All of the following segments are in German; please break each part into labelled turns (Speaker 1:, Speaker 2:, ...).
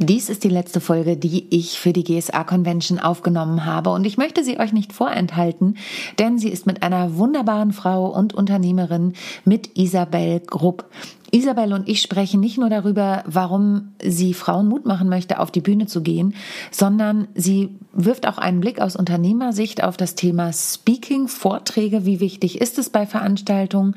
Speaker 1: Dies ist die letzte Folge, die ich für die GSA Convention aufgenommen habe und ich möchte sie euch nicht vorenthalten, denn sie ist mit einer wunderbaren Frau und Unternehmerin mit Isabel Grupp. Isabel und ich sprechen nicht nur darüber, warum sie Frauen Mut machen möchte, auf die Bühne zu gehen, sondern sie wirft auch einen Blick aus Unternehmersicht auf das Thema Speaking, Vorträge, wie wichtig ist es bei Veranstaltungen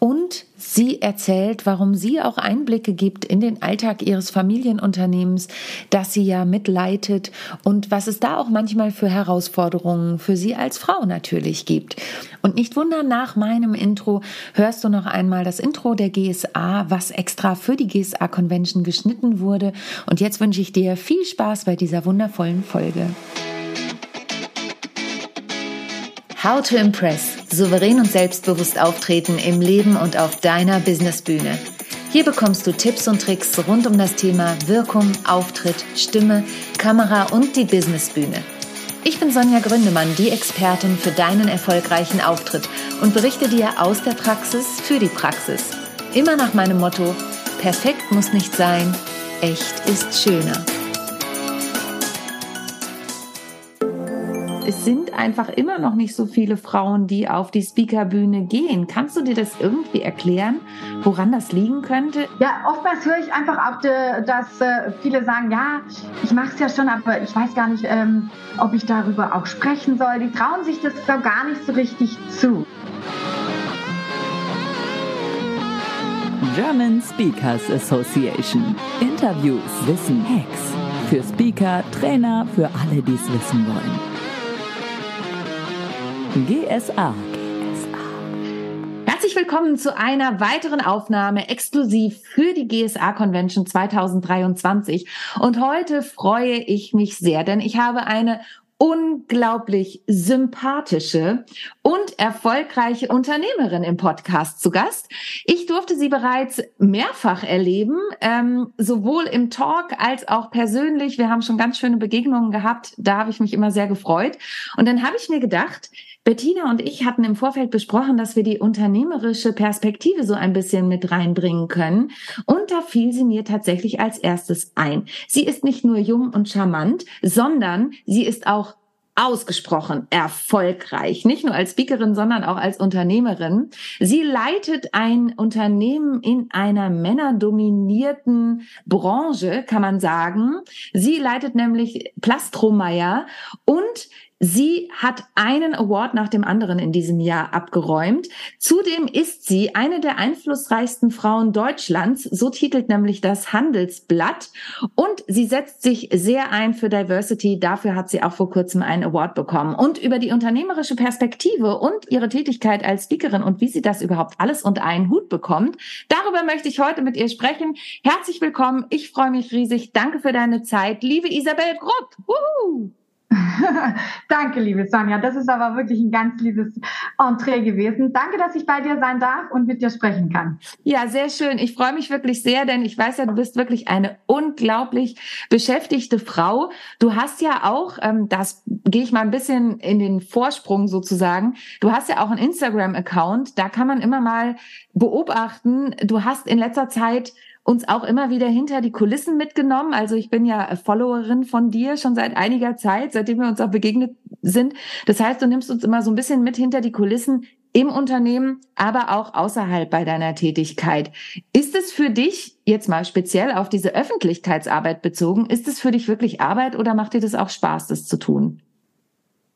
Speaker 1: und sie erzählt, warum sie auch Einblicke gibt in den Alltag ihres Familienunternehmens, das sie ja mitleitet und was es da auch manchmal für Herausforderungen für sie als Frau natürlich gibt. Und nicht wundern, nach meinem Intro hörst du noch einmal das Intro der GSA was extra für die GSA Convention geschnitten wurde. Und jetzt wünsche ich dir viel Spaß bei dieser wundervollen Folge. How to Impress. Souverän und selbstbewusst auftreten im Leben und auf deiner Businessbühne. Hier bekommst du Tipps und Tricks rund um das Thema Wirkung, Auftritt, Stimme, Kamera und die Businessbühne. Ich bin Sonja Gründemann, die Expertin für deinen erfolgreichen Auftritt und berichte dir aus der Praxis für die Praxis. Immer nach meinem Motto, perfekt muss nicht sein, echt ist schöner. Es sind einfach immer noch nicht so viele Frauen, die auf die Speakerbühne gehen. Kannst du dir das irgendwie erklären, woran das liegen könnte?
Speaker 2: Ja, oftmals höre ich einfach auch, dass äh, viele sagen, ja, ich mache es ja schon, aber ich weiß gar nicht, ähm, ob ich darüber auch sprechen soll. Die trauen sich das gar nicht so richtig zu.
Speaker 3: German Speakers Association. Interviews, Wissen, Hacks. Für Speaker, Trainer, für alle, die es wissen wollen. GSA.
Speaker 1: Herzlich willkommen zu einer weiteren Aufnahme exklusiv für die GSA Convention 2023. Und heute freue ich mich sehr, denn ich habe eine unglaublich sympathische und erfolgreiche Unternehmerin im Podcast zu Gast. Ich durfte sie bereits mehrfach erleben, ähm, sowohl im Talk als auch persönlich. Wir haben schon ganz schöne Begegnungen gehabt. Da habe ich mich immer sehr gefreut. Und dann habe ich mir gedacht, Bettina und ich hatten im Vorfeld besprochen, dass wir die unternehmerische Perspektive so ein bisschen mit reinbringen können. Und da fiel sie mir tatsächlich als erstes ein. Sie ist nicht nur jung und charmant, sondern sie ist auch ausgesprochen erfolgreich, nicht nur als Speakerin, sondern auch als Unternehmerin. Sie leitet ein Unternehmen in einer männerdominierten Branche, kann man sagen. Sie leitet nämlich Plastromeier und Sie hat einen Award nach dem anderen in diesem Jahr abgeräumt. Zudem ist sie eine der einflussreichsten Frauen Deutschlands, so titelt nämlich das Handelsblatt. Und sie setzt sich sehr ein für Diversity. Dafür hat sie auch vor kurzem einen Award bekommen. Und über die unternehmerische Perspektive und ihre Tätigkeit als Speakerin und wie sie das überhaupt alles unter einen Hut bekommt, darüber möchte ich heute mit ihr sprechen. Herzlich willkommen. Ich freue mich riesig. Danke für deine Zeit. Liebe Isabel Grupp. Woohoo!
Speaker 2: Danke, liebe Sonja. Das ist aber wirklich ein ganz liebes Entree gewesen. Danke, dass ich bei dir sein darf und mit dir sprechen kann.
Speaker 1: Ja, sehr schön. Ich freue mich wirklich sehr, denn ich weiß ja, du bist wirklich eine unglaublich beschäftigte Frau. Du hast ja auch, ähm, das gehe ich mal ein bisschen in den Vorsprung sozusagen, du hast ja auch einen Instagram-Account. Da kann man immer mal beobachten, du hast in letzter Zeit uns auch immer wieder hinter die Kulissen mitgenommen. Also ich bin ja Followerin von dir schon seit einiger Zeit, seitdem wir uns auch begegnet sind. Das heißt, du nimmst uns immer so ein bisschen mit hinter die Kulissen im Unternehmen, aber auch außerhalb bei deiner Tätigkeit. Ist es für dich jetzt mal speziell auf diese Öffentlichkeitsarbeit bezogen, ist es für dich wirklich Arbeit oder macht dir das auch Spaß, das zu tun?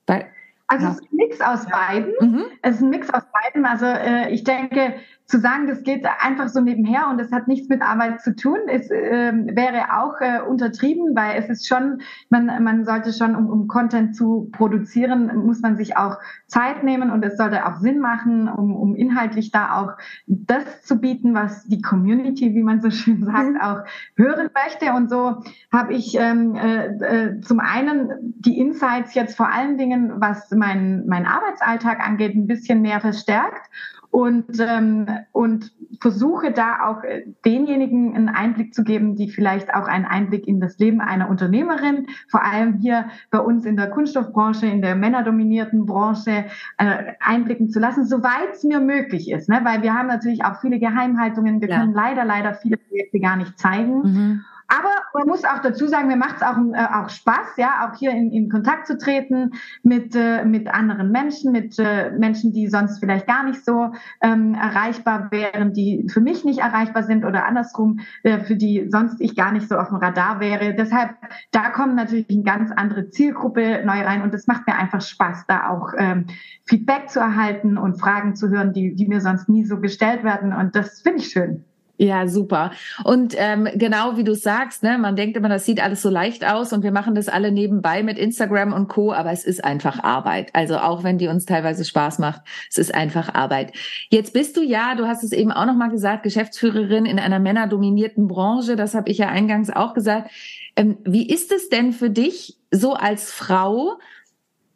Speaker 2: Weil, also es ist ein Mix aus beiden. Mhm. Es ist ein Mix aus beiden. Also äh, ich denke, zu sagen, das geht einfach so nebenher und es hat nichts mit Arbeit zu tun, es äh, wäre auch äh, untertrieben, weil es ist schon, man, man sollte schon, um, um Content zu produzieren, muss man sich auch Zeit nehmen und es sollte auch Sinn machen, um, um inhaltlich da auch das zu bieten, was die Community, wie man so schön sagt, mhm. auch hören möchte. Und so habe ich ähm, äh, äh, zum einen die Insights jetzt vor allen Dingen, was mein, mein Arbeitsalltag angeht, ein bisschen mehr verstärkt und, ähm, und versuche da auch äh, denjenigen einen Einblick zu geben, die vielleicht auch einen Einblick in das Leben einer Unternehmerin, vor allem hier bei uns in der Kunststoffbranche, in der männerdominierten Branche, äh, einblicken zu lassen, soweit es mir möglich ist. Ne? Weil wir haben natürlich auch viele Geheimhaltungen, wir ja. können leider, leider viele Projekte gar nicht zeigen. Mhm. Aber man muss auch dazu sagen, mir macht es auch, äh, auch Spaß, ja, auch hier in, in Kontakt zu treten mit, äh, mit anderen Menschen, mit äh, Menschen, die sonst vielleicht gar nicht so ähm, erreichbar wären, die für mich nicht erreichbar sind oder andersrum, äh, für die sonst ich gar nicht so auf dem Radar wäre. Deshalb, da kommen natürlich eine ganz andere Zielgruppe neu rein und es macht mir einfach Spaß, da auch ähm, Feedback zu erhalten und Fragen zu hören, die, die mir sonst nie so gestellt werden. Und das finde ich schön.
Speaker 1: Ja, super. Und ähm, genau wie du sagst, ne, man denkt immer, das sieht alles so leicht aus und wir machen das alle nebenbei mit Instagram und Co., aber es ist einfach Arbeit. Also auch wenn die uns teilweise Spaß macht, es ist einfach Arbeit. Jetzt bist du ja, du hast es eben auch nochmal gesagt, Geschäftsführerin in einer männerdominierten Branche, das habe ich ja eingangs auch gesagt. Ähm, wie ist es denn für dich, so als Frau,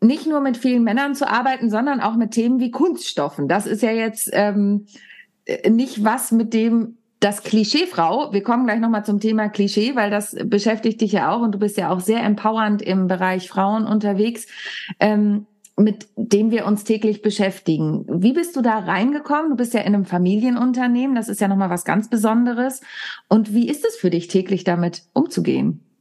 Speaker 1: nicht nur mit vielen Männern zu arbeiten, sondern auch mit Themen wie Kunststoffen? Das ist ja jetzt ähm, nicht was, mit dem das Klischeefrau, wir kommen gleich nochmal zum Thema Klischee, weil das beschäftigt dich ja auch und du bist ja auch sehr empowernd im Bereich Frauen unterwegs, ähm, mit dem wir uns täglich beschäftigen. Wie bist du da reingekommen? Du bist ja in einem Familienunternehmen, das ist ja nochmal was ganz Besonderes. Und wie ist es für dich, täglich damit umzugehen?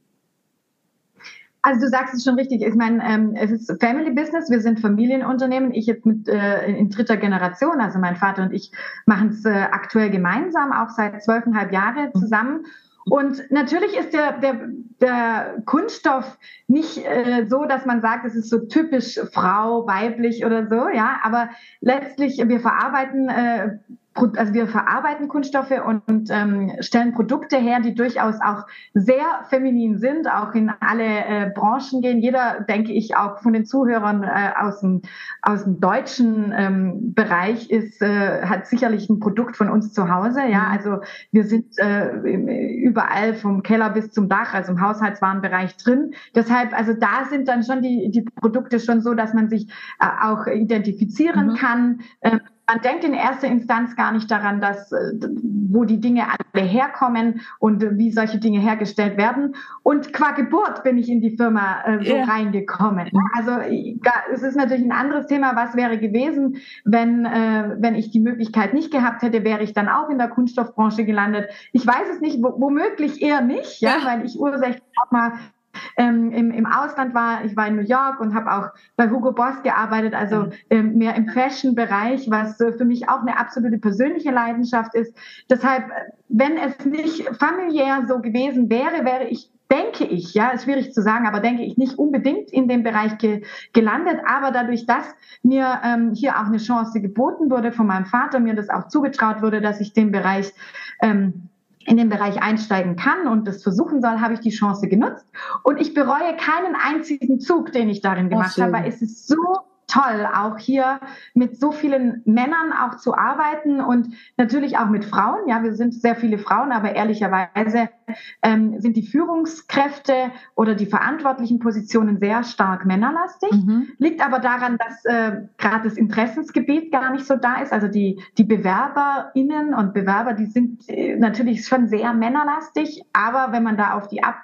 Speaker 2: Also du sagst es schon richtig. Ich meine, ähm, es ist Family Business. Wir sind Familienunternehmen. Ich jetzt mit äh, in dritter Generation. Also mein Vater und ich machen es äh, aktuell gemeinsam, auch seit zwölfeinhalb Jahre mhm. zusammen. Und natürlich ist der, der, der Kunststoff nicht äh, so, dass man sagt, es ist so typisch Frau, weiblich oder so, ja. Aber letztlich, wir verarbeiten äh, also wir verarbeiten Kunststoffe und, und ähm, stellen Produkte her, die durchaus auch sehr feminin sind, auch in alle äh, Branchen gehen. Jeder, denke ich, auch von den Zuhörern äh, aus, dem, aus dem deutschen ähm, Bereich ist, äh, hat sicherlich ein Produkt von uns zu Hause. Ja, mhm. also wir sind äh, überall vom Keller bis zum Dach, also im Haushaltswarenbereich drin. Deshalb, also da sind dann schon die, die Produkte schon so, dass man sich äh, auch identifizieren mhm. kann. Äh, man denkt in erster Instanz gar nicht daran, dass, äh, wo die Dinge alle herkommen und wie solche Dinge hergestellt werden. Und qua Geburt bin ich in die Firma äh, so yeah. reingekommen. Also es ist natürlich ein anderes Thema. Was wäre gewesen, wenn, äh, wenn ich die Möglichkeit nicht gehabt hätte, wäre ich dann auch in der Kunststoffbranche gelandet? Ich weiß es nicht, womöglich eher nicht, ja, ja. weil ich ursächlich auch mal ähm, im, im Ausland war. Ich war in New York und habe auch bei Hugo Boss gearbeitet, also ähm, mehr im Fashion-Bereich, was äh, für mich auch eine absolute persönliche Leidenschaft ist. Deshalb, wenn es nicht familiär so gewesen wäre, wäre ich denke ich, ja, ist schwierig zu sagen, aber denke ich nicht unbedingt in dem Bereich ge gelandet. Aber dadurch, dass mir ähm, hier auch eine Chance geboten wurde von meinem Vater, mir das auch zugetraut wurde, dass ich den Bereich ähm, in den Bereich einsteigen kann und das versuchen soll, habe ich die Chance genutzt. Und ich bereue keinen einzigen Zug, den ich darin gemacht habe, weil es ist so toll, auch hier mit so vielen Männern auch zu arbeiten und natürlich auch mit Frauen. Ja, wir sind sehr viele Frauen, aber ehrlicherweise ähm, sind die Führungskräfte oder die verantwortlichen Positionen sehr stark männerlastig. Mhm. Liegt aber daran, dass äh, gerade das Interessensgebiet gar nicht so da ist. Also die, die BewerberInnen und Bewerber, die sind äh, natürlich schon sehr männerlastig, aber wenn man da auf die Ab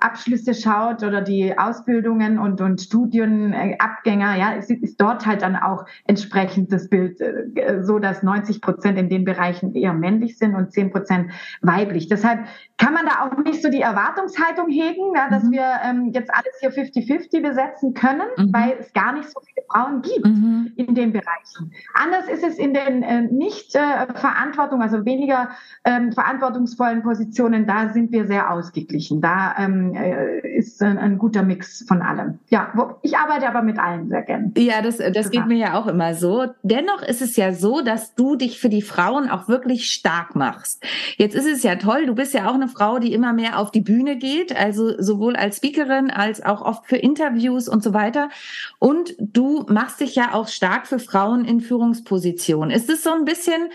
Speaker 2: Abschlüsse schaut oder die Ausbildungen und, und Studienabgänger, ja, ist, ist dort halt dann auch entsprechend das Bild äh, so, dass 90 Prozent in den Bereichen eher männlich sind und 10 Prozent weiblich. Deshalb kann man da auch nicht so die Erwartungshaltung hegen, ja, dass mhm. wir ähm, jetzt alles hier 50-50 besetzen können, mhm. weil es gar nicht so viele Frauen gibt mhm. in den Bereichen. Anders ist es in den äh, nicht äh, Verantwortung, also weniger ähm, verantwortungsvollen Positionen, da sind wir sehr ausgeglichen. Da ähm, äh, ist ein, ein, guter Mix von allem. Ja, wo, ich arbeite aber mit allen sehr gern.
Speaker 1: Ja, das, das geht mir ja auch immer so. Dennoch ist es ja so, dass du dich für die Frauen auch wirklich stark machst. Jetzt ist es ja toll, du bist ja auch eine Frau, die immer mehr auf die Bühne geht, also sowohl als Speakerin als auch oft für Interviews und so weiter. Und du machst dich ja auch stark für Frauen in Führungspositionen. Ist es so ein bisschen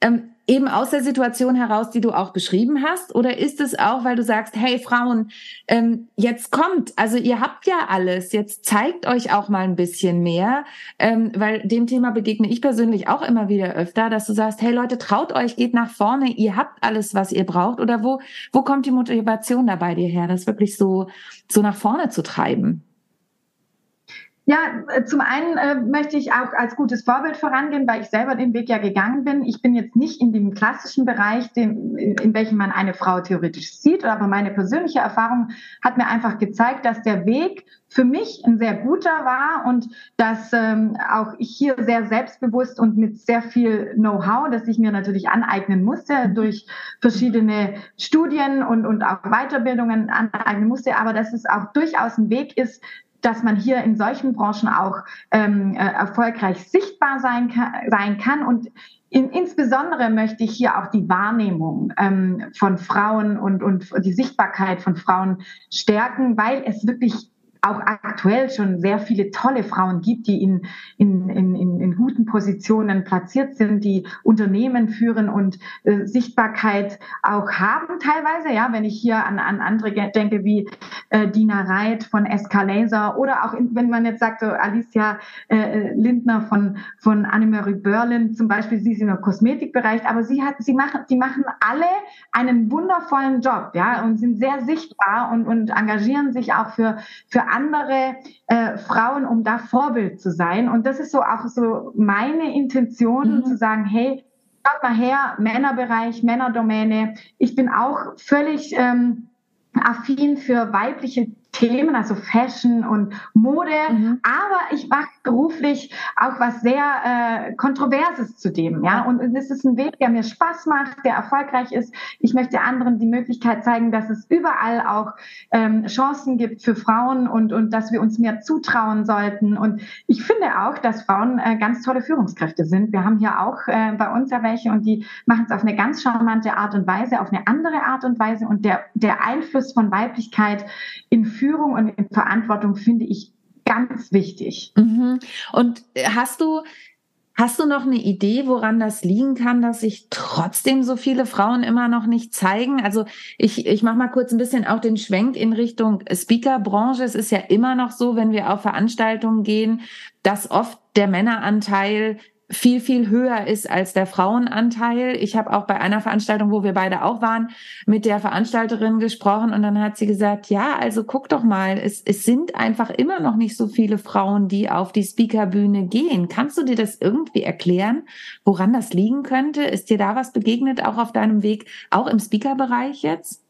Speaker 1: ähm, eben aus der Situation heraus, die du auch beschrieben hast? Oder ist es auch, weil du sagst, hey Frauen, ähm, jetzt kommt, also ihr habt ja alles, jetzt zeigt euch auch mal ein bisschen mehr, ähm, weil dem Thema begegne ich persönlich auch immer wieder öfter, dass du sagst, hey Leute, traut euch, geht nach vorne, ihr habt alles, was ihr braucht. Oder wo, wo kommt die Motivation dabei dir her, das wirklich so, so nach vorne zu treiben?
Speaker 2: Ja, äh, zum einen äh, möchte ich auch als gutes Vorbild vorangehen, weil ich selber den Weg ja gegangen bin. Ich bin jetzt nicht in dem klassischen Bereich, dem, in welchem man eine Frau theoretisch sieht, aber meine persönliche Erfahrung hat mir einfach gezeigt, dass der Weg für mich ein sehr guter war und dass ähm, auch ich hier sehr selbstbewusst und mit sehr viel Know-how, das ich mir natürlich aneignen musste durch verschiedene Studien und, und auch Weiterbildungen aneignen musste, aber dass es auch durchaus ein Weg ist, dass man hier in solchen Branchen auch ähm, äh, erfolgreich sichtbar sein kann, sein kann. Und in, insbesondere möchte ich hier auch die Wahrnehmung ähm, von Frauen und, und die Sichtbarkeit von Frauen stärken, weil es wirklich auch aktuell schon sehr viele tolle Frauen gibt, die in, in, in, in guten Positionen platziert sind, die Unternehmen führen und äh, Sichtbarkeit auch haben teilweise. Ja, wenn ich hier an, an andere denke wie äh, Dina Reit von Escalaser oder auch in, wenn man jetzt sagt, so Alicia äh, Lindner von, von Annemarie Berlin zum Beispiel, sie ist im Kosmetikbereich, aber sie hat, sie machen, die machen alle einen wundervollen Job, ja, und sind sehr sichtbar und, und engagieren sich auch für, für andere äh, Frauen, um da Vorbild zu sein. Und das ist so auch so meine Intention, mhm. zu sagen, hey, schaut mal her, Männerbereich, Männerdomäne. Ich bin auch völlig ähm, affin für weibliche Themen, also Fashion und Mode, mhm. aber ich mache beruflich auch was sehr äh, Kontroverses zu dem, ja. Und, es ist ein Weg, der mir Spaß macht, der erfolgreich ist. Ich möchte anderen die Möglichkeit zeigen, dass es überall auch ähm, Chancen gibt für Frauen und und dass wir uns mehr zutrauen sollten. Und ich finde auch, dass Frauen äh, ganz tolle Führungskräfte sind. Wir haben hier auch äh, bei uns ja welche und die machen es auf eine ganz charmante Art und Weise, auf eine andere Art und Weise. Und der der Einfluss von Weiblichkeit in Führung und in Verantwortung finde ich ganz wichtig.
Speaker 1: Mhm. Und hast du Hast du noch eine Idee, woran das liegen kann, dass sich trotzdem so viele Frauen immer noch nicht zeigen? Also ich, ich mache mal kurz ein bisschen auch den Schwenk in Richtung Speakerbranche. Es ist ja immer noch so, wenn wir auf Veranstaltungen gehen, dass oft der Männeranteil viel, viel höher ist als der Frauenanteil. Ich habe auch bei einer Veranstaltung, wo wir beide auch waren, mit der Veranstalterin gesprochen und dann hat sie gesagt, ja, also guck doch mal, es, es sind einfach immer noch nicht so viele Frauen, die auf die Speakerbühne gehen. Kannst du dir das irgendwie erklären, woran das liegen könnte? Ist dir da was begegnet, auch auf deinem Weg, auch im Speakerbereich jetzt?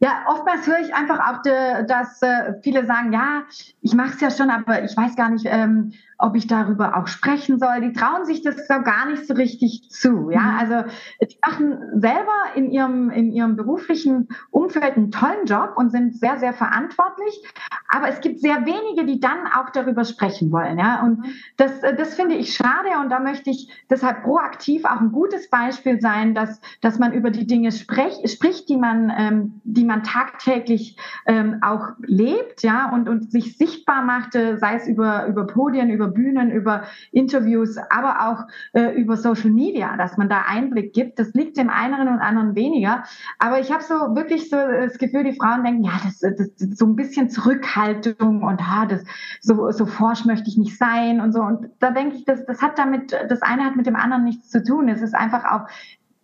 Speaker 2: Ja, oftmals höre ich einfach auch, dass äh, viele sagen, ja, ich mache es ja schon, aber ich weiß gar nicht, ähm, ob ich darüber auch sprechen soll. Die trauen sich das gar nicht so richtig zu. Ja, mhm. also die machen selber in ihrem, in ihrem beruflichen Umfeld einen tollen Job und sind sehr, sehr verantwortlich. Aber es gibt sehr wenige, die dann auch darüber sprechen wollen. Ja, und mhm. das, das finde ich schade. Und da möchte ich deshalb proaktiv auch ein gutes Beispiel sein, dass, dass man über die Dinge sprech, spricht, die man, ähm, die man tagtäglich ähm, auch lebt, ja, und, und sich sichtbar machte, sei es über, über Podien, über Bühnen, über Interviews, aber auch äh, über Social Media, dass man da Einblick gibt. Das liegt dem einen und anderen weniger. Aber ich habe so wirklich so das Gefühl, die Frauen denken, ja, das, das, so ein bisschen Zurückhaltung und ah, das so, so forsch möchte ich nicht sein und so. Und da denke ich, das, das hat damit, das eine hat mit dem anderen nichts zu tun. Es ist einfach auch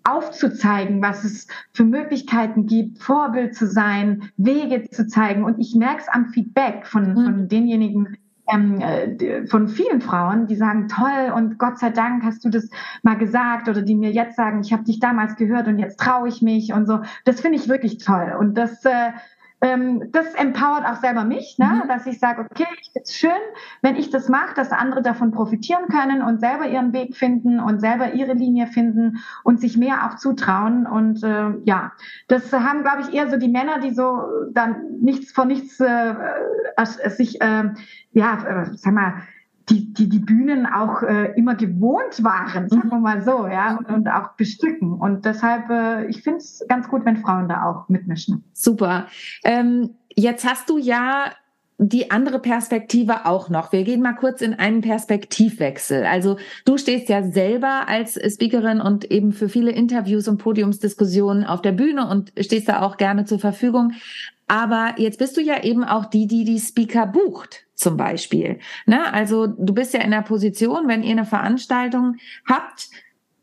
Speaker 2: aufzuzeigen, was es für Möglichkeiten gibt, Vorbild zu sein, Wege zu zeigen. Und ich merke es am Feedback von, mhm. von denjenigen, ähm, äh, von vielen Frauen, die sagen, toll und Gott sei Dank hast du das mal gesagt oder die mir jetzt sagen, ich habe dich damals gehört und jetzt traue ich mich und so. Das finde ich wirklich toll und das äh, das empowert auch selber mich, ne? Mhm. dass ich sage, okay, ich finde es schön, wenn ich das mache, dass andere davon profitieren können und selber ihren Weg finden und selber ihre Linie finden und sich mehr auch zutrauen. Und äh, ja, das haben, glaube ich, eher so die Männer, die so dann nichts vor nichts äh, äh, sich, äh, ja, äh, sag mal, die, die, die Bühnen auch äh, immer gewohnt waren, sagen wir mal so, ja, und, und auch bestücken. Und deshalb, äh, ich finde es ganz gut, wenn Frauen da auch mitmischen.
Speaker 1: Super. Ähm, jetzt hast du ja die andere Perspektive auch noch. Wir gehen mal kurz in einen Perspektivwechsel. Also du stehst ja selber als Speakerin und eben für viele Interviews und Podiumsdiskussionen auf der Bühne und stehst da auch gerne zur Verfügung. Aber jetzt bist du ja eben auch die, die die Speaker bucht zum Beispiel. Ne? Also du bist ja in der Position, wenn ihr eine Veranstaltung habt,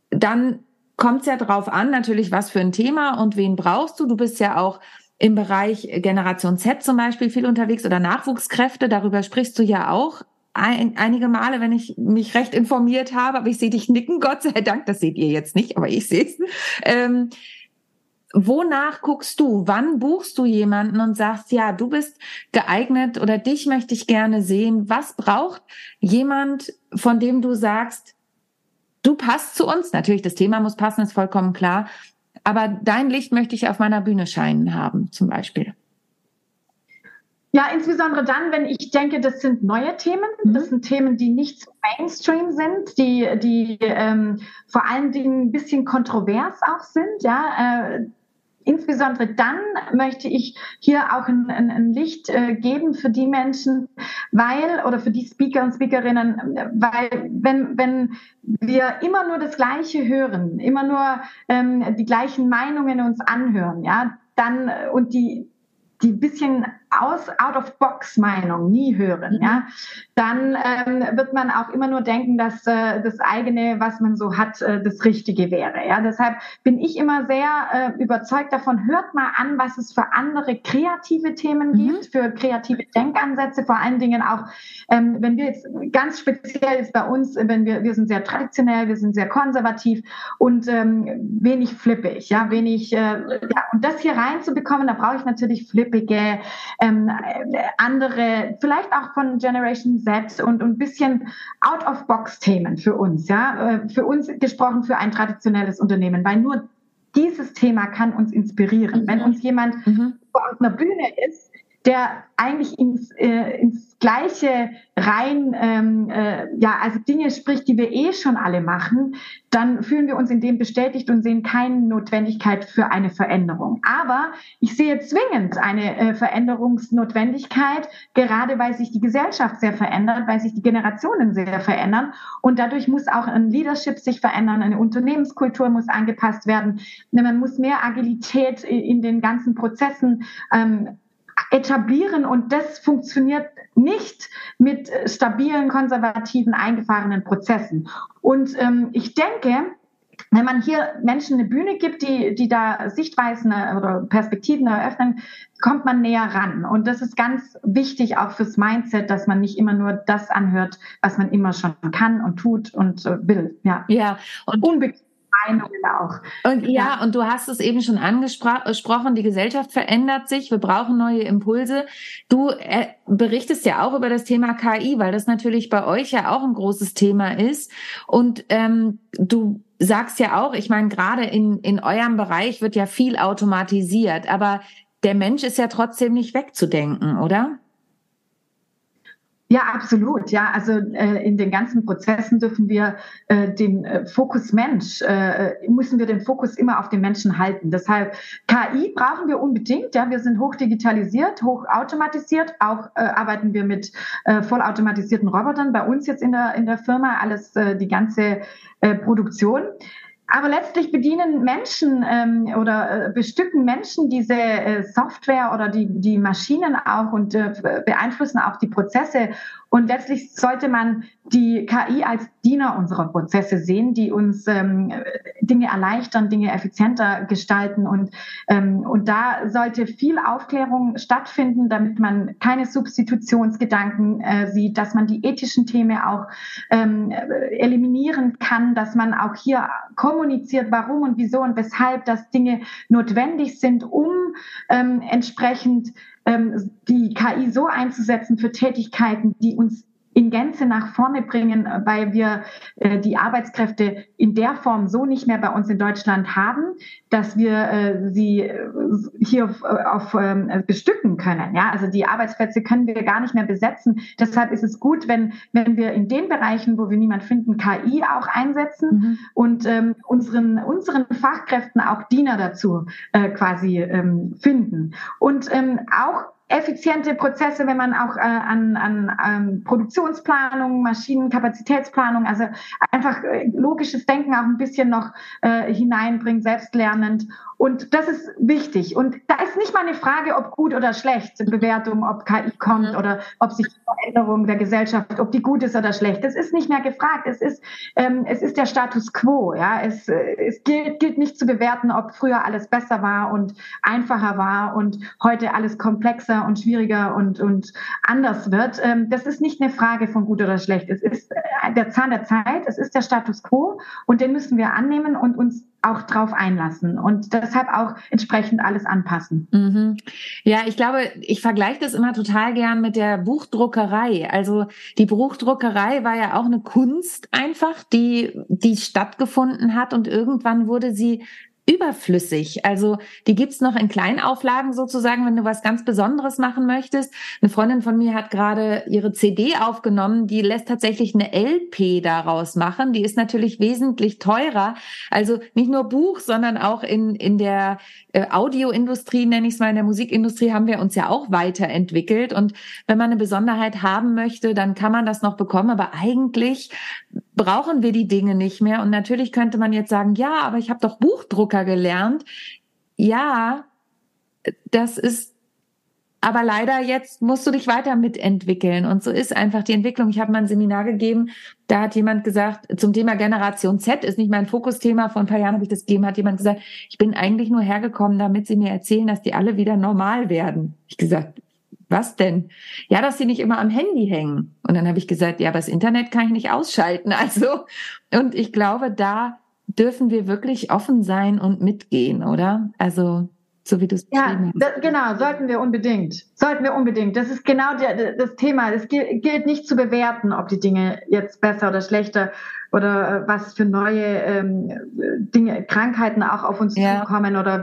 Speaker 1: dann kommt es ja drauf an, natürlich, was für ein Thema und wen brauchst du. Du bist ja auch im Bereich Generation Z zum Beispiel viel unterwegs oder Nachwuchskräfte. Darüber sprichst du ja auch ein, einige Male, wenn ich mich recht informiert habe. Aber ich sehe dich nicken, Gott sei Dank. Das seht ihr jetzt nicht, aber ich sehe es. Ähm, wonach guckst du? Wann buchst du jemanden und sagst, ja, du bist geeignet oder dich möchte ich gerne sehen? Was braucht jemand, von dem du sagst, du passt zu uns? Natürlich, das Thema muss passen, ist vollkommen klar. Aber dein Licht möchte ich auf meiner Bühne scheinen haben, zum Beispiel.
Speaker 2: Ja, insbesondere dann, wenn ich denke, das sind neue Themen, mhm. das sind Themen, die nicht so Mainstream sind, die, die ähm, vor allen Dingen ein bisschen kontrovers auch sind. Ja, äh, insbesondere dann möchte ich hier auch ein, ein, ein Licht äh, geben für die Menschen, weil, oder für die Speaker und Speakerinnen, weil wenn, wenn wir immer nur das Gleiche hören, immer nur ähm, die gleichen Meinungen uns anhören, ja, dann und die die bisschen aus Out-of-Box-Meinung nie hören, mhm. ja, dann ähm, wird man auch immer nur denken, dass äh, das eigene, was man so hat, äh, das Richtige wäre. Ja, deshalb bin ich immer sehr äh, überzeugt davon. Hört mal an, was es für andere kreative Themen mhm. gibt, für kreative Denkansätze. Vor allen Dingen auch, ähm, wenn wir jetzt ganz speziell ist bei uns, wenn wir wir sind sehr traditionell, wir sind sehr konservativ und ähm, wenig flippig, ja, wenig. Äh, ja, und das hier reinzubekommen, da brauche ich natürlich flippige ähm, andere, vielleicht auch von Generation Z und ein bisschen out-of-box-Themen für uns, ja, äh, für uns gesprochen für ein traditionelles Unternehmen, weil nur dieses Thema kann uns inspirieren. Mhm. Wenn uns jemand mhm. auf einer Bühne ist, der eigentlich ins, äh, ins Gleiche rein, ähm, äh, ja, also Dinge spricht, die wir eh schon alle machen, dann fühlen wir uns in dem bestätigt und sehen keine Notwendigkeit für eine Veränderung. Aber ich sehe zwingend eine äh, Veränderungsnotwendigkeit, gerade weil sich die Gesellschaft sehr verändert, weil sich die Generationen sehr verändern und dadurch muss auch ein Leadership sich verändern, eine Unternehmenskultur muss angepasst werden, man muss mehr Agilität in den ganzen Prozessen ähm, etablieren und das funktioniert nicht mit stabilen, konservativen, eingefahrenen Prozessen. Und ähm, ich denke, wenn man hier Menschen eine Bühne gibt, die, die da Sichtweisen oder Perspektiven eröffnen, kommt man näher ran. Und das ist ganz wichtig auch fürs Mindset, dass man nicht immer nur das anhört, was man immer schon kann und tut und äh, will.
Speaker 1: Ja, ja. und unbequem Meinungen auch. Und ja, ja, und du hast es eben schon angesprochen, die Gesellschaft verändert sich, wir brauchen neue Impulse. Du äh, berichtest ja auch über das Thema KI, weil das natürlich bei euch ja auch ein großes Thema ist. Und ähm, du sagst ja auch, ich meine, gerade in, in eurem Bereich wird ja viel automatisiert, aber der Mensch ist ja trotzdem nicht wegzudenken, oder?
Speaker 2: Ja, absolut. Ja, also äh, in den ganzen Prozessen dürfen wir äh, den äh, Fokus Mensch, äh, müssen wir den Fokus immer auf den Menschen halten. Deshalb KI brauchen wir unbedingt. Ja, wir sind hoch digitalisiert, hoch automatisiert. Auch äh, arbeiten wir mit äh, vollautomatisierten Robotern. Bei uns jetzt in der in der Firma alles äh, die ganze äh, Produktion. Aber letztlich bedienen Menschen ähm, oder äh, bestücken Menschen diese äh, Software oder die, die Maschinen auch und äh, beeinflussen auch die Prozesse. Und letztlich sollte man die KI als Diener unserer Prozesse sehen, die uns ähm, Dinge erleichtern, Dinge effizienter gestalten. Und, ähm, und da sollte viel Aufklärung stattfinden, damit man keine Substitutionsgedanken äh, sieht, dass man die ethischen Themen auch ähm, eliminieren kann, dass man auch hier kommuniziert, warum und wieso und weshalb, dass Dinge notwendig sind, um ähm, entsprechend die KI so einzusetzen für Tätigkeiten, die uns in Gänze nach vorne bringen, weil wir äh, die Arbeitskräfte in der Form so nicht mehr bei uns in Deutschland haben, dass wir äh, sie äh, hier auf, auf ähm, bestücken können. Ja, also die Arbeitsplätze können wir gar nicht mehr besetzen. Deshalb ist es gut, wenn wenn wir in den Bereichen, wo wir niemand finden, KI auch einsetzen mhm. und ähm, unseren unseren Fachkräften auch Diener dazu äh, quasi ähm, finden und ähm, auch effiziente Prozesse, wenn man auch äh, an, an ähm, Produktionsplanung, Maschinenkapazitätsplanung, also einfach äh, logisches Denken auch ein bisschen noch äh, hineinbringt, selbstlernend. Und das ist wichtig. Und da ist nicht mal eine Frage, ob gut oder schlecht, Bewertung, ob KI kommt mhm. oder ob sich die Veränderung der Gesellschaft, ob die gut ist oder schlecht. Das ist nicht mehr gefragt. Es ist, ähm, es ist der Status quo. Ja, es, äh, es gilt, gilt nicht zu bewerten, ob früher alles besser war und einfacher war und heute alles komplexer und schwieriger und, und anders wird. Ähm, das ist nicht eine Frage von gut oder schlecht. Es ist äh, der Zahn der Zeit. Es ist der Status quo und den müssen wir annehmen und uns auch drauf einlassen und deshalb auch entsprechend alles anpassen.
Speaker 1: Mhm. Ja, ich glaube, ich vergleiche das immer total gern mit der Buchdruckerei. Also die Buchdruckerei war ja auch eine Kunst einfach, die, die stattgefunden hat und irgendwann wurde sie überflüssig. Also die gibt's noch in Kleinauflagen sozusagen, wenn du was ganz Besonderes machen möchtest. Eine Freundin von mir hat gerade ihre CD aufgenommen, die lässt tatsächlich eine LP daraus machen. Die ist natürlich wesentlich teurer. Also nicht nur Buch, sondern auch in, in der äh, Audioindustrie, nenne ich es mal, in der Musikindustrie haben wir uns ja auch weiterentwickelt. Und wenn man eine Besonderheit haben möchte, dann kann man das noch bekommen. Aber eigentlich brauchen wir die Dinge nicht mehr. Und natürlich könnte man jetzt sagen, ja, aber ich habe doch Buchdrucker gelernt. Ja, das ist aber leider jetzt musst du dich weiter mitentwickeln. Und so ist einfach die Entwicklung. Ich habe mal ein Seminar gegeben, da hat jemand gesagt, zum Thema Generation Z ist nicht mein Fokusthema. Vor ein paar Jahren habe ich das gegeben, hat jemand gesagt, ich bin eigentlich nur hergekommen, damit sie mir erzählen, dass die alle wieder normal werden. Ich gesagt, was denn? Ja, dass sie nicht immer am Handy hängen. Und dann habe ich gesagt, ja, aber das Internet kann ich nicht ausschalten. Also, und ich glaube, da dürfen wir wirklich offen sein und mitgehen, oder? Also, so wie du es
Speaker 2: ja, das, genau, sollten wir unbedingt. Sollten wir unbedingt. Das ist genau der, das Thema. Es gilt nicht zu bewerten, ob die Dinge jetzt besser oder schlechter oder äh, was für neue ähm, Dinge, Krankheiten auch auf uns ja. zukommen oder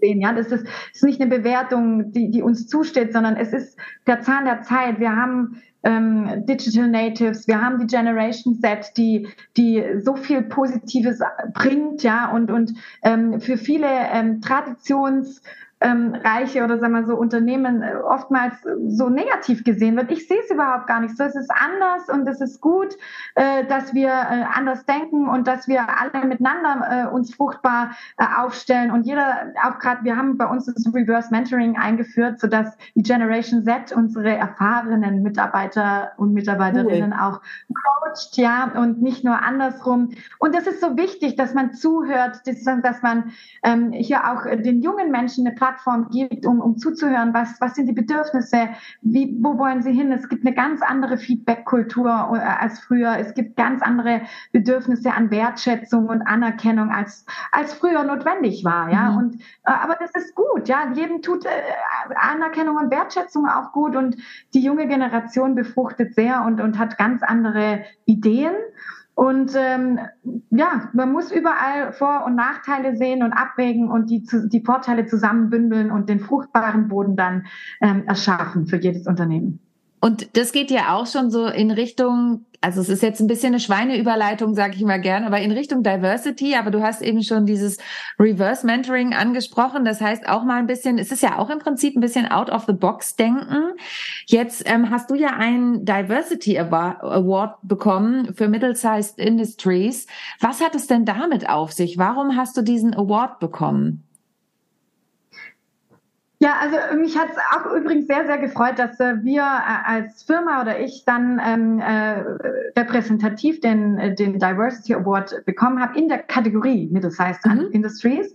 Speaker 2: sehen. Ja, das ist, ist nicht eine Bewertung, die, die uns zusteht, sondern es ist der Zahn der Zeit. Wir haben ähm, Digital Natives, wir haben die Generation Z, die, die so viel Positives bringt, ja, und, und ähm, für viele ähm, Traditions- ähm, reiche oder sagen wir so Unternehmen äh, oftmals so negativ gesehen wird. Ich sehe es überhaupt gar nicht so. Es ist anders und es ist gut, äh, dass wir äh, anders denken und dass wir alle miteinander äh, uns fruchtbar äh, aufstellen und jeder auch gerade wir haben bei uns das Reverse Mentoring eingeführt, sodass die Generation Z unsere erfahrenen Mitarbeiter und Mitarbeiterinnen cool. auch coacht, ja und nicht nur andersrum. Und das ist so wichtig, dass man zuhört, dass man ähm, hier auch den jungen Menschen eine Plattform gibt, um, um zuzuhören, was, was sind die Bedürfnisse, wie, wo wollen sie hin. Es gibt eine ganz andere Feedback-Kultur äh, als früher. Es gibt ganz andere Bedürfnisse an Wertschätzung und Anerkennung, als, als früher notwendig war. Ja? Mhm. Und, äh, aber das ist gut. Ja? Jedem tut äh, Anerkennung und Wertschätzung auch gut. Und die junge Generation befruchtet sehr und, und hat ganz andere Ideen. Und ähm, ja, man muss überall Vor- und Nachteile sehen und abwägen und die, die Vorteile zusammenbündeln und den fruchtbaren Boden dann ähm, erschaffen für jedes Unternehmen.
Speaker 1: Und das geht ja auch schon so in Richtung, also es ist jetzt ein bisschen eine Schweineüberleitung, sage ich mal gern, aber in Richtung Diversity. Aber du hast eben schon dieses Reverse Mentoring angesprochen. Das heißt auch mal ein bisschen, es ist ja auch im Prinzip ein bisschen out of the box denken. Jetzt ähm, hast du ja einen Diversity Award bekommen für Middle-sized Industries. Was hat es denn damit auf sich? Warum hast du diesen Award bekommen?
Speaker 2: Ja, also mich hat es auch übrigens sehr, sehr gefreut, dass äh, wir äh, als Firma oder ich dann ähm, äh, repräsentativ den, äh, den Diversity Award bekommen habe in der Kategorie Middle-Sized mhm. Industries.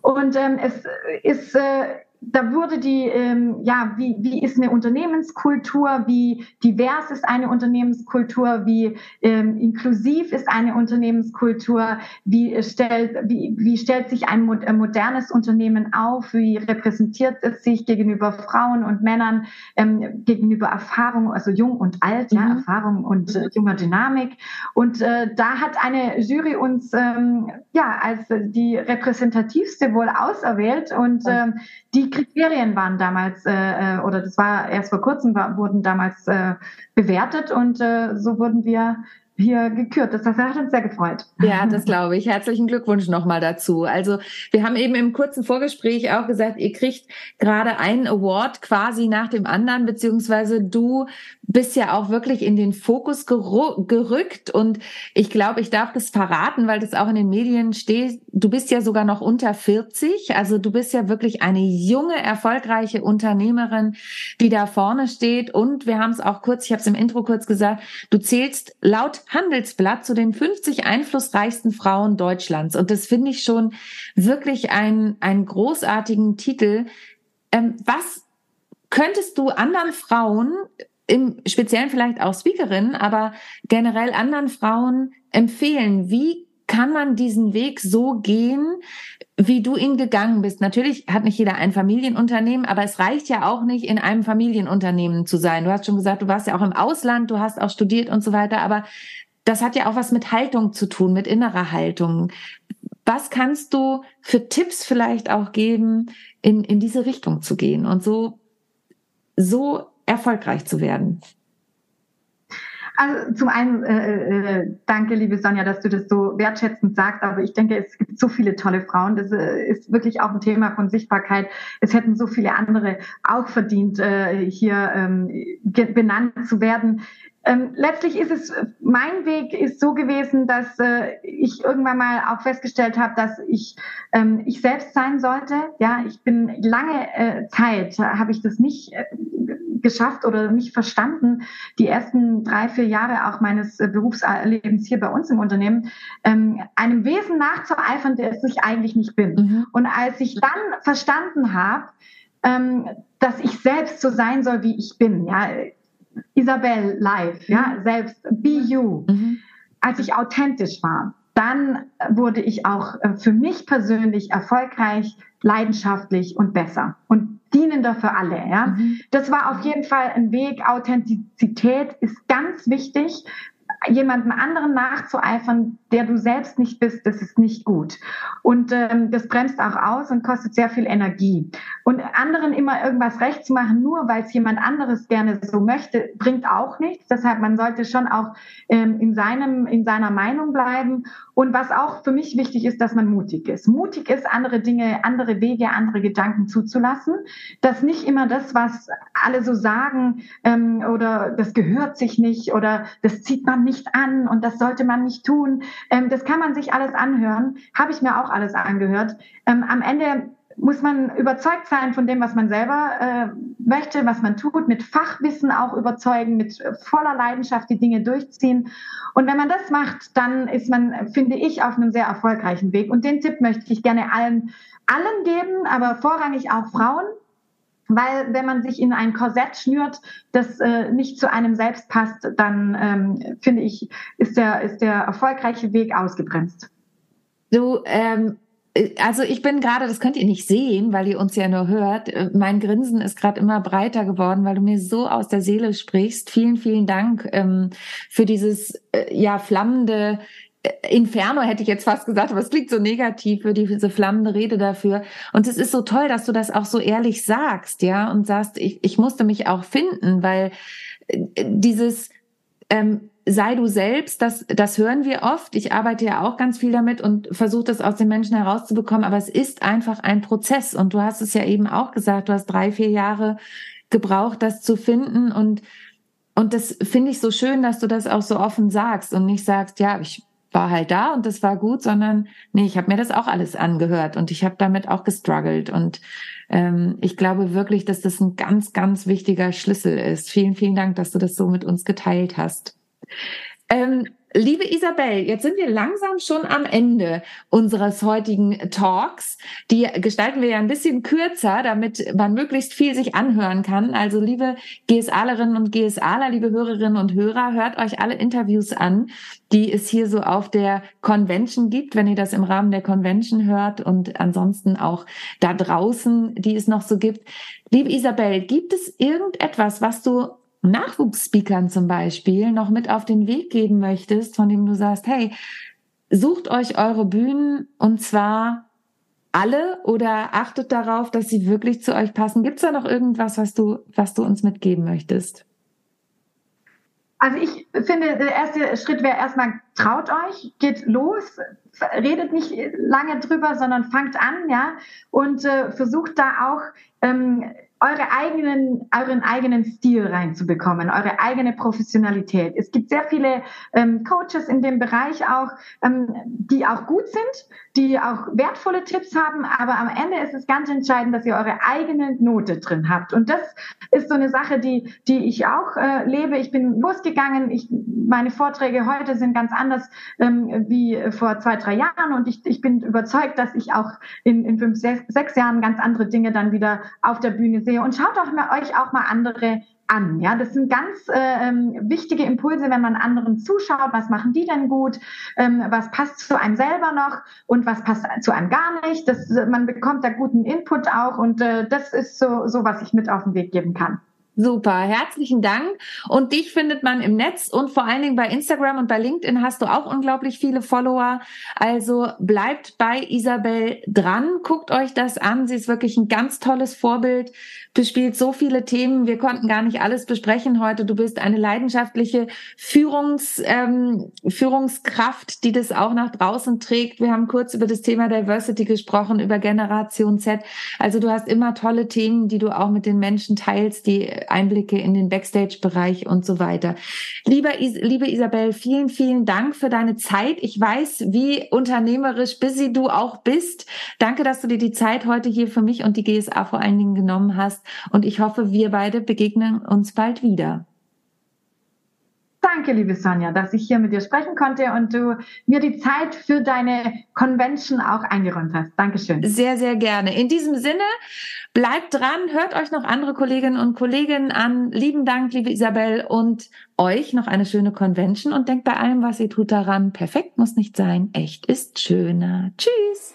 Speaker 2: Und ähm, es ist äh, da wurde die, ähm, ja, wie, wie ist eine Unternehmenskultur, wie divers ist eine Unternehmenskultur, wie ähm, inklusiv ist eine Unternehmenskultur, wie stellt, wie, wie stellt sich ein modernes Unternehmen auf, wie repräsentiert es sich gegenüber Frauen und Männern, ähm, gegenüber Erfahrung, also jung und alt, mhm. ja, Erfahrung und äh, junger Dynamik. Und äh, da hat eine Jury uns ähm, ja als die repräsentativste wohl auserwählt und ähm, die Kriterien waren damals, äh, äh, oder das war erst vor kurzem, war, wurden damals äh, bewertet und äh, so wurden wir hier gekürt. Das, das hat uns sehr gefreut.
Speaker 1: Ja, das glaube ich. Herzlichen Glückwunsch nochmal dazu. Also wir haben eben im kurzen Vorgespräch auch gesagt, ihr kriegt gerade einen Award quasi nach dem anderen, beziehungsweise du bist ja auch wirklich in den Fokus gerückt und ich glaube, ich darf das verraten, weil das auch in den Medien steht. Du bist ja sogar noch unter 40, also du bist ja wirklich eine junge, erfolgreiche Unternehmerin, die da vorne steht und wir haben es auch kurz, ich habe es im Intro kurz gesagt, du zählst laut Handelsblatt zu den 50 einflussreichsten Frauen Deutschlands und das finde ich schon wirklich ein, einen großartigen Titel. Ähm, was könntest du anderen Frauen im Speziellen vielleicht auch Speakerinnen, aber generell anderen Frauen empfehlen? Wie kann man diesen Weg so gehen, wie du ihn gegangen bist? Natürlich hat nicht jeder ein Familienunternehmen, aber es reicht ja auch nicht, in einem Familienunternehmen zu sein. Du hast schon gesagt, du warst ja auch im Ausland, du hast auch studiert und so weiter, aber das hat ja auch was mit Haltung zu tun, mit innerer Haltung. Was kannst du für Tipps vielleicht auch geben, in, in diese Richtung zu gehen und so, so erfolgreich zu werden?
Speaker 2: Also zum einen äh, äh, danke, liebe Sonja, dass du das so wertschätzend sagst, aber ich denke, es gibt so viele tolle Frauen. Das äh, ist wirklich auch ein Thema von Sichtbarkeit. Es hätten so viele andere auch verdient, äh, hier ähm, benannt zu werden. Ähm, letztlich ist es, mein Weg ist so gewesen, dass äh, ich irgendwann mal auch festgestellt habe, dass ich ähm, ich selbst sein sollte. Ja, ich bin lange äh, Zeit, habe ich das nicht äh, geschafft oder nicht verstanden, die ersten drei, vier Jahre auch meines äh, Berufslebens hier bei uns im Unternehmen, ähm, einem Wesen nachzueifern, der es ich eigentlich nicht bin. Mhm. Und als ich dann verstanden habe, ähm, dass ich selbst so sein soll, wie ich bin, ja, Isabel live, ja, mhm. selbst be you, mhm. als ich authentisch war, dann wurde ich auch äh, für mich persönlich erfolgreich, leidenschaftlich und besser und dienender für alle. Ja, mhm. das war auf jeden Fall ein Weg. Authentizität ist ganz wichtig jemandem anderen nachzueifern, der du selbst nicht bist, das ist nicht gut. Und ähm, das bremst auch aus und kostet sehr viel Energie. Und anderen immer irgendwas recht zu machen, nur weil es jemand anderes gerne so möchte, bringt auch nichts. Deshalb, man sollte schon auch ähm, in, seinem, in seiner Meinung bleiben. Und was auch für mich wichtig ist, dass man mutig ist. Mutig ist, andere Dinge, andere Wege, andere Gedanken zuzulassen. Dass nicht immer das, was alle so sagen ähm, oder das gehört sich nicht oder das zieht man nicht an und das sollte man nicht tun. Ähm, das kann man sich alles anhören. Habe ich mir auch alles angehört. Ähm, am Ende muss man überzeugt sein von dem, was man selber äh, möchte, was man tut, mit Fachwissen auch überzeugen, mit voller Leidenschaft die Dinge durchziehen. Und wenn man das macht, dann ist man, finde ich, auf einem sehr erfolgreichen Weg. Und den Tipp möchte ich gerne allen, allen geben, aber vorrangig auch Frauen, weil wenn man sich in ein Korsett schnürt, das äh, nicht zu einem selbst passt, dann ähm, finde ich, ist der, ist der erfolgreiche Weg ausgebremst.
Speaker 1: Du, ähm, also ich bin gerade, das könnt ihr nicht sehen, weil ihr uns ja nur hört. Äh, mein Grinsen ist gerade immer breiter geworden, weil du mir so aus der Seele sprichst. Vielen, vielen Dank ähm, für dieses äh, ja flammende Inferno hätte ich jetzt fast gesagt, aber es klingt so negativ für diese flammende Rede dafür. Und es ist so toll, dass du das auch so ehrlich sagst, ja, und sagst, ich, ich musste mich auch finden, weil äh, dieses ähm, sei du selbst, das, das hören wir oft. Ich arbeite ja auch ganz viel damit und versuche das aus den Menschen herauszubekommen, aber es ist einfach ein Prozess. Und du hast es ja eben auch gesagt, du hast drei, vier Jahre gebraucht, das zu finden und und das finde ich so schön, dass du das auch so offen sagst und nicht sagst, ja, ich war halt da und das war gut, sondern nee, ich habe mir das auch alles angehört und ich habe damit auch gestruggelt und ähm, ich glaube wirklich, dass das ein ganz, ganz wichtiger Schlüssel ist. Vielen, vielen Dank, dass du das so mit uns geteilt hast. Ähm, Liebe Isabel, jetzt sind wir langsam schon am Ende unseres heutigen Talks. Die gestalten wir ja ein bisschen kürzer, damit man möglichst viel sich anhören kann. Also liebe GSAlerinnen und GSAler, liebe Hörerinnen und Hörer, hört euch alle Interviews an, die es hier so auf der Convention gibt, wenn ihr das im Rahmen der Convention hört und ansonsten auch da draußen, die es noch so gibt. Liebe Isabel, gibt es irgendetwas, was du Nachwuchsspeakern zum Beispiel noch mit auf den Weg geben möchtest, von dem du sagst, hey, sucht euch eure Bühnen und zwar alle oder achtet darauf, dass sie wirklich zu euch passen. Gibt es da noch irgendwas, was du, was du uns mitgeben möchtest?
Speaker 2: Also ich finde, der erste Schritt wäre erstmal, traut euch, geht los, redet nicht lange drüber, sondern fangt an, ja, und äh, versucht da auch ähm, eure eigenen, euren eigenen Stil reinzubekommen, eure eigene Professionalität. Es gibt sehr viele ähm, Coaches in dem Bereich auch, ähm, die auch gut sind, die auch wertvolle Tipps haben, aber am Ende ist es ganz entscheidend, dass ihr eure eigene Note drin habt. Und das ist so eine Sache, die, die ich auch äh, lebe. Ich bin losgegangen. Ich, meine Vorträge heute sind ganz anders ähm, wie vor zwei, drei Jahren und ich, ich bin überzeugt, dass ich auch in, in fünf, sechs, sechs Jahren ganz andere Dinge dann wieder auf der Bühne sehe. Und schaut auch mal, euch auch mal andere an. Ja, das sind ganz äh, ähm, wichtige Impulse, wenn man anderen zuschaut. Was machen die denn gut? Ähm, was passt zu einem selber noch und was passt zu einem gar nicht? Das, man bekommt da guten Input auch und äh, das ist so, so, was ich mit auf den Weg geben kann.
Speaker 1: Super, herzlichen Dank. Und dich findet man im Netz und vor allen Dingen bei Instagram und bei LinkedIn hast du auch unglaublich viele Follower. Also bleibt bei Isabel dran, guckt euch das an. Sie ist wirklich ein ganz tolles Vorbild, bespielt so viele Themen. Wir konnten gar nicht alles besprechen heute. Du bist eine leidenschaftliche Führungs, ähm, Führungskraft, die das auch nach draußen trägt. Wir haben kurz über das Thema Diversity gesprochen, über Generation Z. Also du hast immer tolle Themen, die du auch mit den Menschen teilst, die Einblicke in den Backstage-Bereich und so weiter. Lieber Is liebe Isabel, vielen, vielen Dank für deine Zeit. Ich weiß, wie unternehmerisch busy du auch bist. Danke, dass du dir die Zeit heute hier für mich und die GSA vor allen Dingen genommen hast. Und ich hoffe, wir beide begegnen uns bald wieder.
Speaker 2: Danke, liebe Sonja, dass ich hier mit dir sprechen konnte und du mir die Zeit für deine Convention auch eingeräumt hast. Dankeschön.
Speaker 1: Sehr, sehr gerne. In diesem Sinne, bleibt dran, hört euch noch andere Kolleginnen und Kollegen an. Lieben Dank, liebe Isabel, und euch noch eine schöne Convention und denkt bei allem, was ihr tut, daran, perfekt muss nicht sein, echt ist schöner. Tschüss.